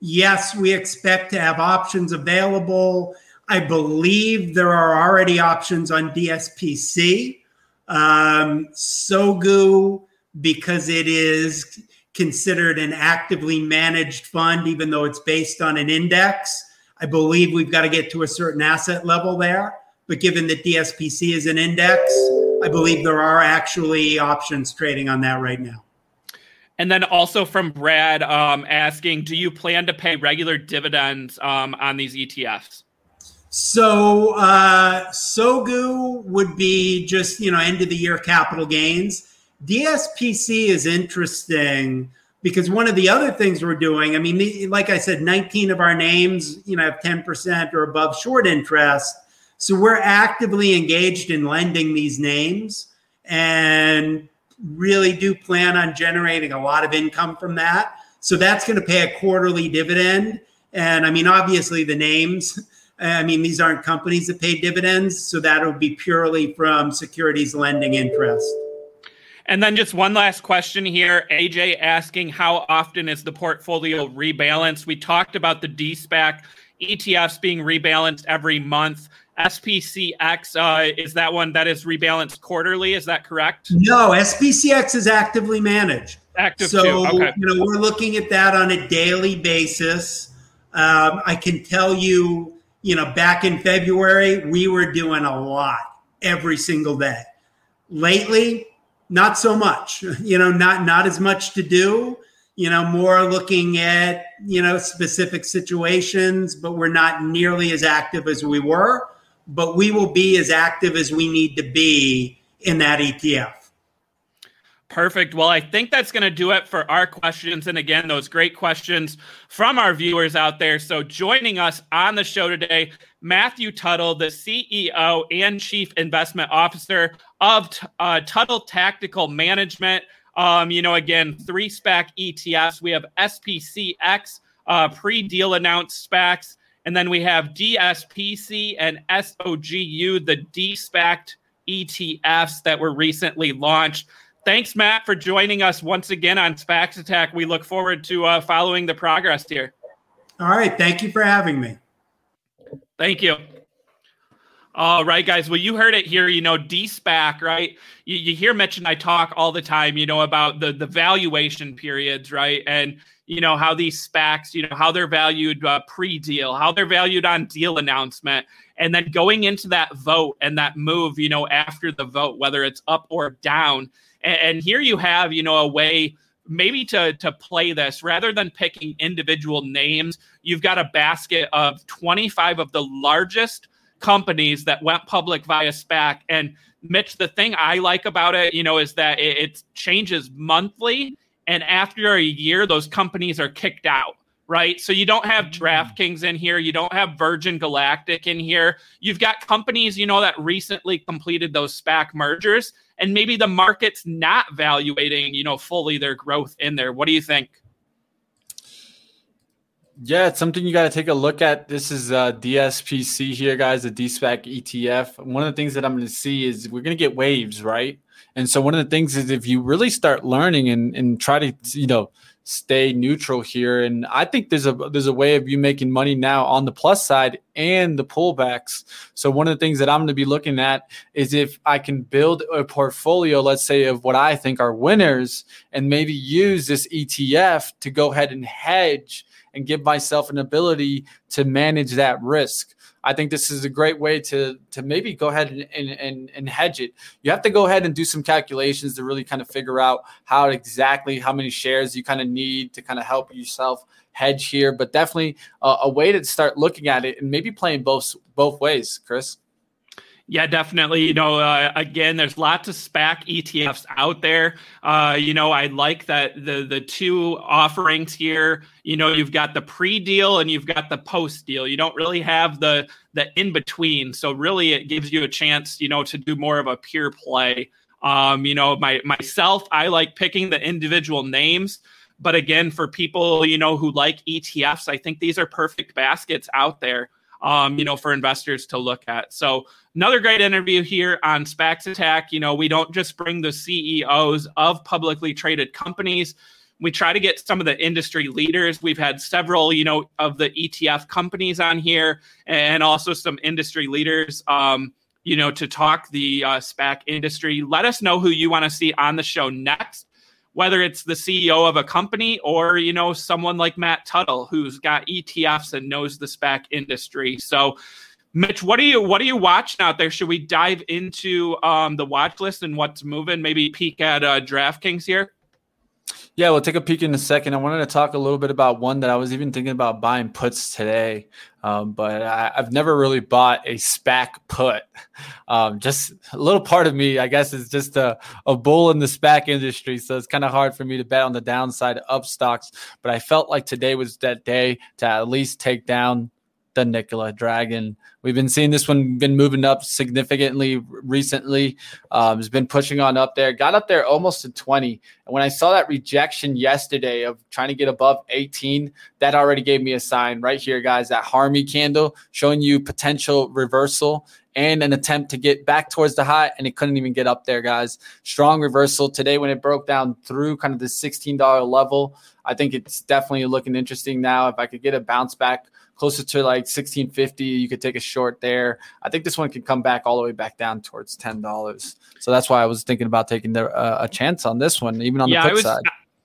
Yes, we expect to have options available. I believe there are already options on DSPC. Um, Sogu, because it is considered an actively managed fund, even though it's based on an index. I believe we've got to get to a certain asset level there. But given that DSPC is an index, I believe there are actually options trading on that right now. And then also from Brad um, asking, do you plan to pay regular dividends um, on these ETFs? So uh, Sogu would be just you know end of the year capital gains. DSPC is interesting because one of the other things we're doing, I mean, like I said, 19 of our names, you know, have 10% or above short interest. So we're actively engaged in lending these names and really do plan on generating a lot of income from that. So that's going to pay a quarterly dividend. And I mean, obviously, the names, I mean, these aren't companies that pay dividends. So that'll be purely from securities lending interest. And then just one last question here. AJ asking how often is the portfolio rebalanced? We talked about the DSPAC ETFs being rebalanced every month. SPCX uh, is that one that is rebalanced quarterly. Is that correct? No, SPCX is actively managed. Active so. Okay. you know, we're looking at that on a daily basis. Um, I can tell you, you know, back in February, we were doing a lot every single day. Lately, not so much. You know, not not as much to do. You know, more looking at you know specific situations, but we're not nearly as active as we were but we will be as active as we need to be in that ETF. Perfect. Well, I think that's going to do it for our questions. And again, those great questions from our viewers out there. So, joining us on the show today, Matthew Tuttle, the CEO and Chief Investment Officer of uh, Tuttle Tactical Management. Um, you know, again, three SPAC ETFs. We have SPCX, uh, pre deal announced SPACs. And then we have DSPC and SOGU, the DSPACed ETFs that were recently launched. Thanks, Matt, for joining us once again on SPACs Attack. We look forward to uh, following the progress here. All right. Thank you for having me. Thank you. All right, guys. Well, you heard it here. You know, DSPAC, right? You, you hear Mitch and I talk all the time, you know, about the the valuation periods, right? And you know how these SPACs, you know how they're valued uh, pre-deal, how they're valued on deal announcement, and then going into that vote and that move, you know, after the vote, whether it's up or down. And, and here you have, you know, a way maybe to to play this rather than picking individual names. You've got a basket of 25 of the largest companies that went public via SPAC and Mitch, the thing I like about it, you know, is that it, it changes monthly and after a year, those companies are kicked out right? So you don't have mm. DraftKings in here, you don't have Virgin Galactic in here. You've got companies, you know, that recently completed those SPAC mergers, and maybe the market's not valuating, you know, fully their growth in there. What do you think? Yeah, it's something you got to take a look at. This is uh, DSPC here, guys, the DSPAC ETF. One of the things that I'm going to see is we're going to get waves, right? And so one of the things is if you really start learning and, and try to, you know, stay neutral here. And I think there's a there's a way of you making money now on the plus side and the pullbacks. So one of the things that I'm going to be looking at is if I can build a portfolio, let's say, of what I think are winners, and maybe use this ETF to go ahead and hedge and give myself an ability to manage that risk. I think this is a great way to to maybe go ahead and, and, and, and, hedge it. You have to go ahead and do some calculations to really kind of figure out how exactly how many shares you kind of need to kind of help yourself hedge here. But definitely uh, a way to start looking at it and maybe playing both both ways, Chris. Yeah, definitely. You know, uh, again, there's lots of SPAC ETFs out there. Uh, you know, I like that the the two offerings here. You know, you've got the pre-deal and you've got the post-deal. You don't really have the the in between. So really, it gives you a chance, you know, to do more of a pure play. Um, you know, my myself, I like picking the individual names. But again, for people you know who like ETFs, I think these are perfect baskets out there um, you know, for investors to look at. So another great interview here on SPACs Attack. You know, we don't just bring the CEOs of publicly traded companies. We try to get some of the industry leaders. We've had several, you know, of the ETF companies on here, and also some industry leaders. Um, you know, to talk the uh, SPAC industry. Let us know who you want to see on the show next. Whether it's the CEO of a company or, you know, someone like Matt Tuttle who's got ETFs and knows the SPAC industry. So, Mitch, what are you what are you watching out there? Should we dive into um, the watch list and what's moving? Maybe peek at uh, DraftKings here. Yeah, we'll take a peek in a second. I wanted to talk a little bit about one that I was even thinking about buying puts today, um, but I, have never really bought a SPAC put. Um, just a little part of me, I guess, is just a, a bull in the SPAC industry, so it's kind of hard for me to bet on the downside of stocks. But I felt like today was that day to at least take down the Nikola Dragon. We've been seeing this one been moving up significantly recently. Um, has been pushing on up there. Got up there almost to 20. And when I saw that rejection yesterday of trying to get above 18, that already gave me a sign right here, guys. That Harami candle showing you potential reversal and an attempt to get back towards the high, and it couldn't even get up there, guys. Strong reversal today when it broke down through kind of the $16 level. I think it's definitely looking interesting now. If I could get a bounce back closer to like 1650 you could take a short there. I think this one could come back all the way back down towards $10 so that's why i was thinking about taking the, uh, a chance on this one even on yeah, the put I was, side.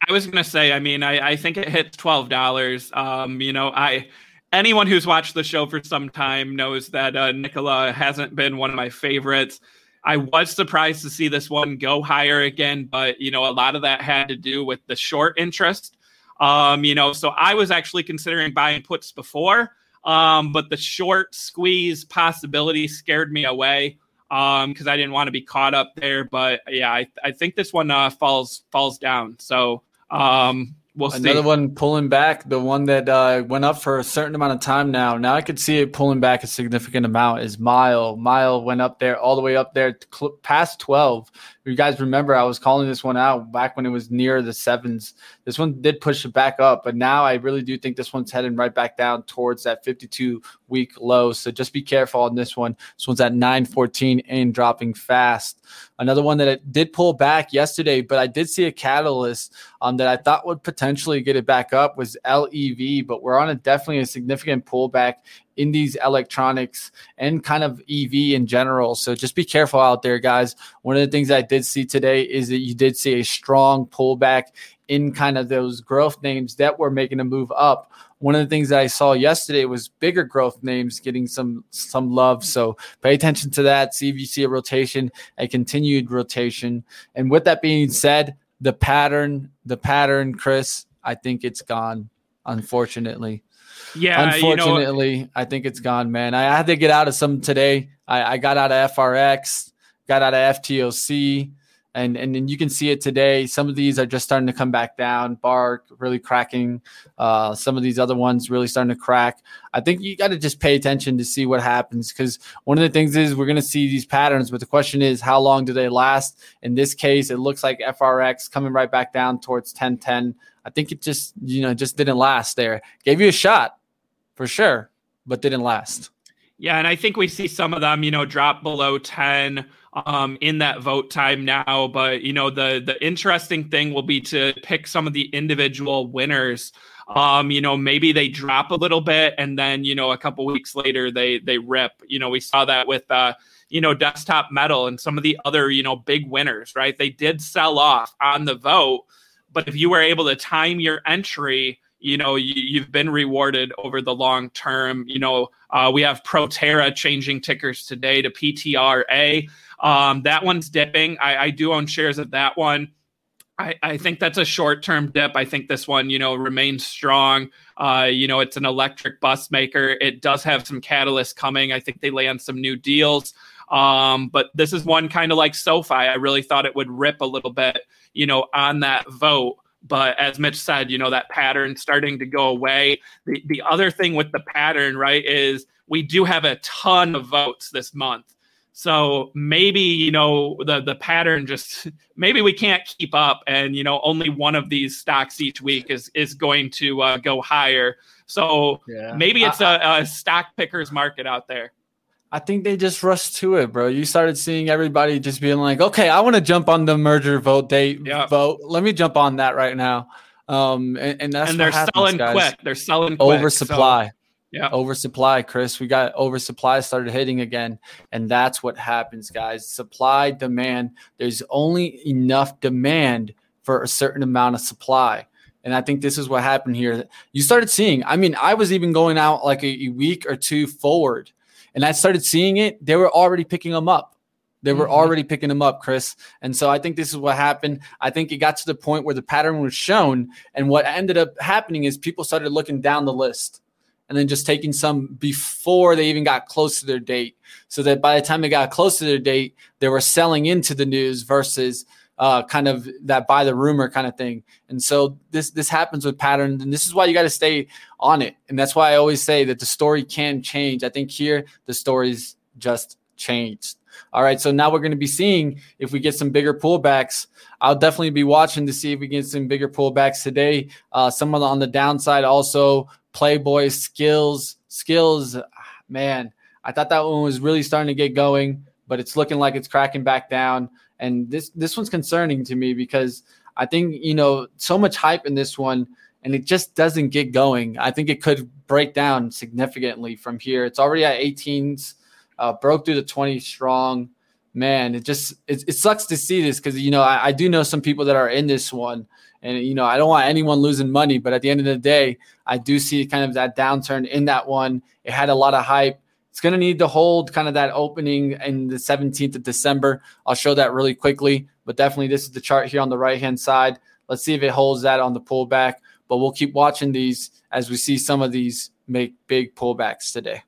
I was gonna say i mean i, I think it hits $12 um, you know i anyone who's watched the show for some time knows that uh, Nikola hasn't been one of my favorites. I was surprised to see this one go higher again, but you know, a lot of that had to do with the short interest. Um, you know, so I was actually considering buying puts before, um, but the short squeeze possibility scared me away um because I didn't want to be caught up there. But yeah, I, I think this one uh, falls falls down. So um we'll see Another one pulling back, the one that uh, went up for a certain amount of time now. Now I could see it pulling back a significant amount. Is Mile? Mile went up there all the way up there past twelve you guys remember, I was calling this one out back when it was near the sevens. This one did push it back up, but now I really do think this one's heading right back down towards that 52 week low. So just be careful on this one. This one's at 914 and dropping fast. Another one that it did pull back yesterday, but I did see a catalyst um, that I thought would potentially get it back up was LEV, but we're on a definitely a significant pullback in these electronics and kind of EV in general. So just be careful out there, guys. One of the things I did see today is that you did see a strong pullback in kind of those growth names that were making a move up. One of the things that I saw yesterday was bigger growth names getting some some love. So pay attention to that. See if you see a rotation, a continued rotation. And with that being said, the pattern, the pattern, Chris, I think it's gone, unfortunately. Yeah, unfortunately, you know, I think it's gone, man. I had to get out of some today. I, I got out of FRX, got out of FTOC, and and then you can see it today. Some of these are just starting to come back down. Bark really cracking. Uh, some of these other ones really starting to crack. I think you got to just pay attention to see what happens because one of the things is we're going to see these patterns, but the question is how long do they last? In this case, it looks like FRX coming right back down towards 1010. I think it just you know just didn't last there. Gave you a shot for sure, but didn't last. Yeah, and I think we see some of them, you know, drop below 10 um, in that vote time now. But you know, the the interesting thing will be to pick some of the individual winners. Um, you know, maybe they drop a little bit, and then you know, a couple weeks later they they rip. You know, we saw that with uh, you know, desktop metal and some of the other you know big winners. Right, they did sell off on the vote, but if you were able to time your entry you know you, have been rewarded over the long term you know uh, we have proterra changing tickers today to ptra um, that one's dipping I, I, do own shares of that one I, I think that's a short term dip. I think this one, you know, remains strong. Uh, you know, it's an electric bus maker. It does have some catalysts coming. I think they land some new deals. Um, but this is one kind of like SoFi. I really thought it would rip a little bit, you know, on that vote. But as Mitch said, you know, that pattern starting to go away. The, the other thing with the pattern, right, is we do have a ton of votes this month. So maybe, you know, the, the pattern just, maybe we can't keep up and, you know, only one of these stocks each week is, is going to uh, go higher. So yeah. maybe it's a, a stock pickers market out there. I think they just rushed to it, bro. You started seeing everybody just being like, "Okay, I want to jump on the merger vote date yeah. vote. Let me jump on that right now." Um, and, and that's and they're happens, selling guys. quick. They're selling quick, oversupply. So, yeah, oversupply, Chris. We got oversupply started hitting again, and that's what happens, guys. Supply demand. There's only enough demand for a certain amount of supply. And I think this is what happened here. You started seeing, I mean, I was even going out like a, a week or two forward and I started seeing it. They were already picking them up. They were mm-hmm. already picking them up, Chris. And so I think this is what happened. I think it got to the point where the pattern was shown. And what ended up happening is people started looking down the list and then just taking some before they even got close to their date. So that by the time they got close to their date, they were selling into the news versus uh, kind of that buy the rumor kind of thing. And so this this happens with patterns, and this is why you got to stay on it. And that's why I always say that the story can change. I think here the story's just changed. All right, so now we're going to be seeing if we get some bigger pullbacks. I'll definitely be watching to see if we get some bigger pullbacks today. Uh, someone on the downside also Playboy skills skills. Man, I thought that one was really starting to get going, but it's looking like it's cracking back down. And this this one's concerning to me because I think you know so much hype in this one, and it just doesn't get going. I think it could break down significantly from here. It's already at 18s, uh, broke through the 20 strong. Man, it just it, it sucks to see this because you know I, I do know some people that are in this one, and you know I don't want anyone losing money, but at the end of the day, I do see kind of that downturn in that one. It had a lot of hype it's going to need to hold kind of that opening in the 17th of December. I'll show that really quickly, but definitely this is the chart here on the right hand side. Let's see if it holds that on the pullback, but we'll keep watching these as we see some of these make big pullbacks today.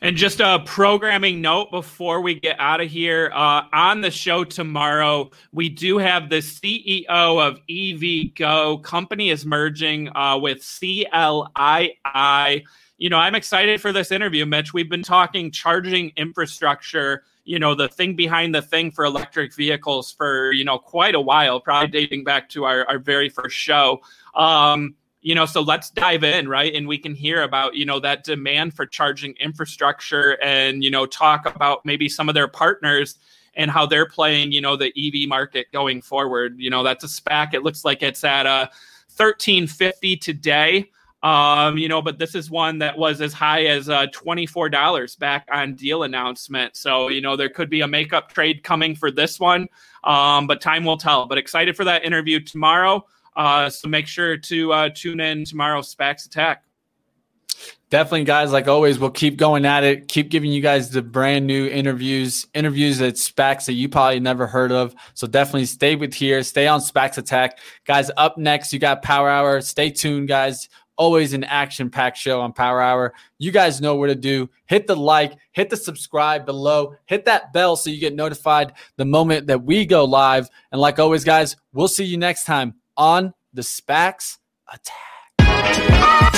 And just a programming note before we get out of here uh, on the show tomorrow, we do have the CEO of EVgo. Company is merging uh, with CLII you know, I'm excited for this interview, Mitch. We've been talking charging infrastructure, you know, the thing behind the thing for electric vehicles for, you know, quite a while, probably dating back to our, our very first show. Um, you know, so let's dive in, right? And we can hear about, you know, that demand for charging infrastructure and, you know, talk about maybe some of their partners and how they're playing, you know, the EV market going forward. You know, that's a SPAC. It looks like it's at a 1350 today. Um, you know, but this is one that was as high as uh, $24 back on deal announcement. So, you know, there could be a makeup trade coming for this one, um, but time will tell. But excited for that interview tomorrow. Uh, so make sure to uh, tune in tomorrow, SPACs Attack. Definitely, guys. Like always, we'll keep going at it. Keep giving you guys the brand new interviews, interviews at SPACs that you probably never heard of. So definitely stay with here. Stay on SPACs Attack, guys. Up next, you got Power Hour. Stay tuned, guys always an action packed show on Power Hour. You guys know what to do. Hit the like, hit the subscribe below, hit that bell so you get notified the moment that we go live. And like always, guys, we'll see you next time on the SPACs Attack.